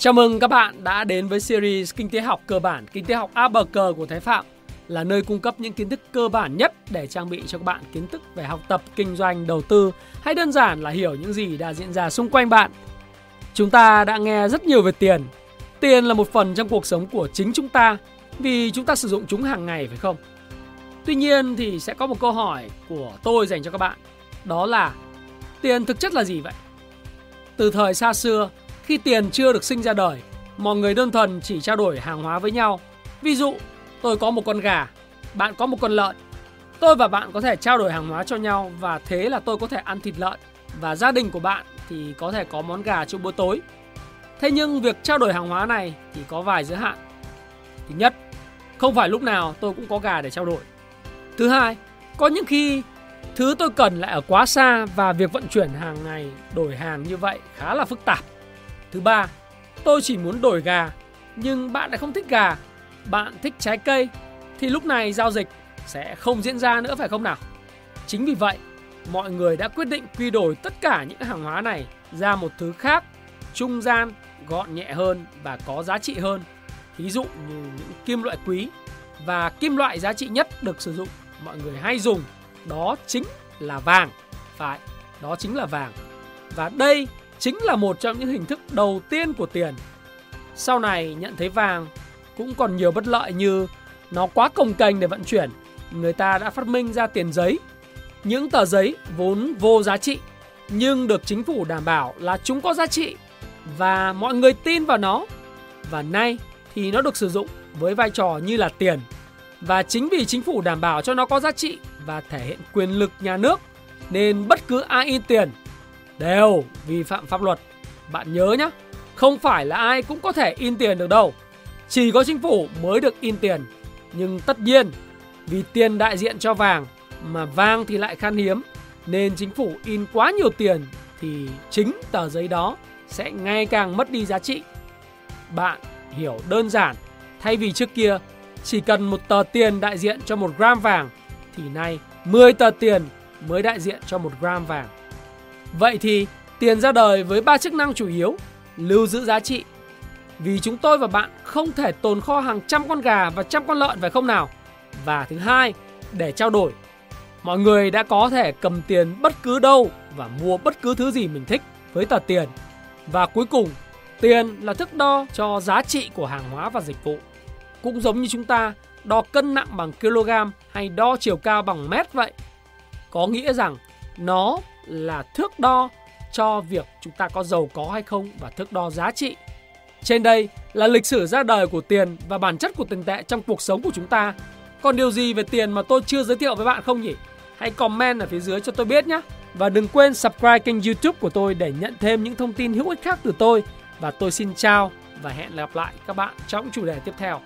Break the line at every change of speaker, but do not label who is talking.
Chào mừng các bạn đã đến với series Kinh tế học cơ bản, Kinh tế học ABC của Thái Phạm là nơi cung cấp những kiến thức cơ bản nhất để trang bị cho các bạn kiến thức về học tập, kinh doanh, đầu tư hay đơn giản là hiểu những gì đã diễn ra xung quanh bạn. Chúng ta đã nghe rất nhiều về tiền. Tiền là một phần trong cuộc sống của chính chúng ta vì chúng ta sử dụng chúng hàng ngày phải không? Tuy nhiên thì sẽ có một câu hỏi của tôi dành cho các bạn, đó là tiền thực chất là gì vậy? Từ thời xa xưa, khi tiền chưa được sinh ra đời, mọi người đơn thuần chỉ trao đổi hàng hóa với nhau. Ví dụ, tôi có một con gà, bạn có một con lợn. Tôi và bạn có thể trao đổi hàng hóa cho nhau và thế là tôi có thể ăn thịt lợn và gia đình của bạn thì có thể có món gà cho bữa tối. Thế nhưng việc trao đổi hàng hóa này thì có vài giới hạn. Thứ nhất, không phải lúc nào tôi cũng có gà để trao đổi. Thứ hai, có những khi thứ tôi cần lại ở quá xa và việc vận chuyển hàng ngày đổi hàng như vậy khá là phức tạp. Thứ ba, tôi chỉ muốn đổi gà nhưng bạn lại không thích gà, bạn thích trái cây thì lúc này giao dịch sẽ không diễn ra nữa phải không nào? Chính vì vậy, mọi người đã quyết định quy đổi tất cả những hàng hóa này ra một thứ khác, trung gian, gọn nhẹ hơn và có giá trị hơn. Ví dụ như những kim loại quý và kim loại giá trị nhất được sử dụng mọi người hay dùng đó chính là vàng. Phải, đó chính là vàng. Và đây chính là một trong những hình thức đầu tiên của tiền. Sau này, nhận thấy vàng cũng còn nhiều bất lợi như nó quá cồng kềnh để vận chuyển. Người ta đã phát minh ra tiền giấy. Những tờ giấy vốn vô giá trị, nhưng được chính phủ đảm bảo là chúng có giá trị và mọi người tin vào nó. Và nay thì nó được sử dụng với vai trò như là tiền. Và chính vì chính phủ đảm bảo cho nó có giá trị và thể hiện quyền lực nhà nước, nên bất cứ ai in tiền đều vi phạm pháp luật. Bạn nhớ nhé, không phải là ai cũng có thể in tiền được đâu. Chỉ có chính phủ mới được in tiền. Nhưng tất nhiên, vì tiền đại diện cho vàng mà vàng thì lại khan hiếm nên chính phủ in quá nhiều tiền thì chính tờ giấy đó sẽ ngày càng mất đi giá trị. Bạn hiểu đơn giản, thay vì trước kia chỉ cần một tờ tiền đại diện cho một gram vàng thì nay 10 tờ tiền mới đại diện cho một gram vàng. Vậy thì tiền ra đời với ba chức năng chủ yếu lưu giữ giá trị. Vì chúng tôi và bạn không thể tồn kho hàng trăm con gà và trăm con lợn phải không nào? Và thứ hai, để trao đổi. Mọi người đã có thể cầm tiền bất cứ đâu và mua bất cứ thứ gì mình thích với tờ tiền. Và cuối cùng, tiền là thước đo cho giá trị của hàng hóa và dịch vụ. Cũng giống như chúng ta đo cân nặng bằng kg hay đo chiều cao bằng mét vậy. Có nghĩa rằng nó là thước đo cho việc chúng ta có giàu có hay không và thước đo giá trị. Trên đây là lịch sử ra đời của tiền và bản chất của tiền tệ trong cuộc sống của chúng ta. Còn điều gì về tiền mà tôi chưa giới thiệu với bạn không nhỉ? Hãy comment ở phía dưới cho tôi biết nhé. Và đừng quên subscribe kênh youtube của tôi để nhận thêm những thông tin hữu ích khác từ tôi. Và tôi xin chào và hẹn gặp lại các bạn trong chủ đề tiếp theo.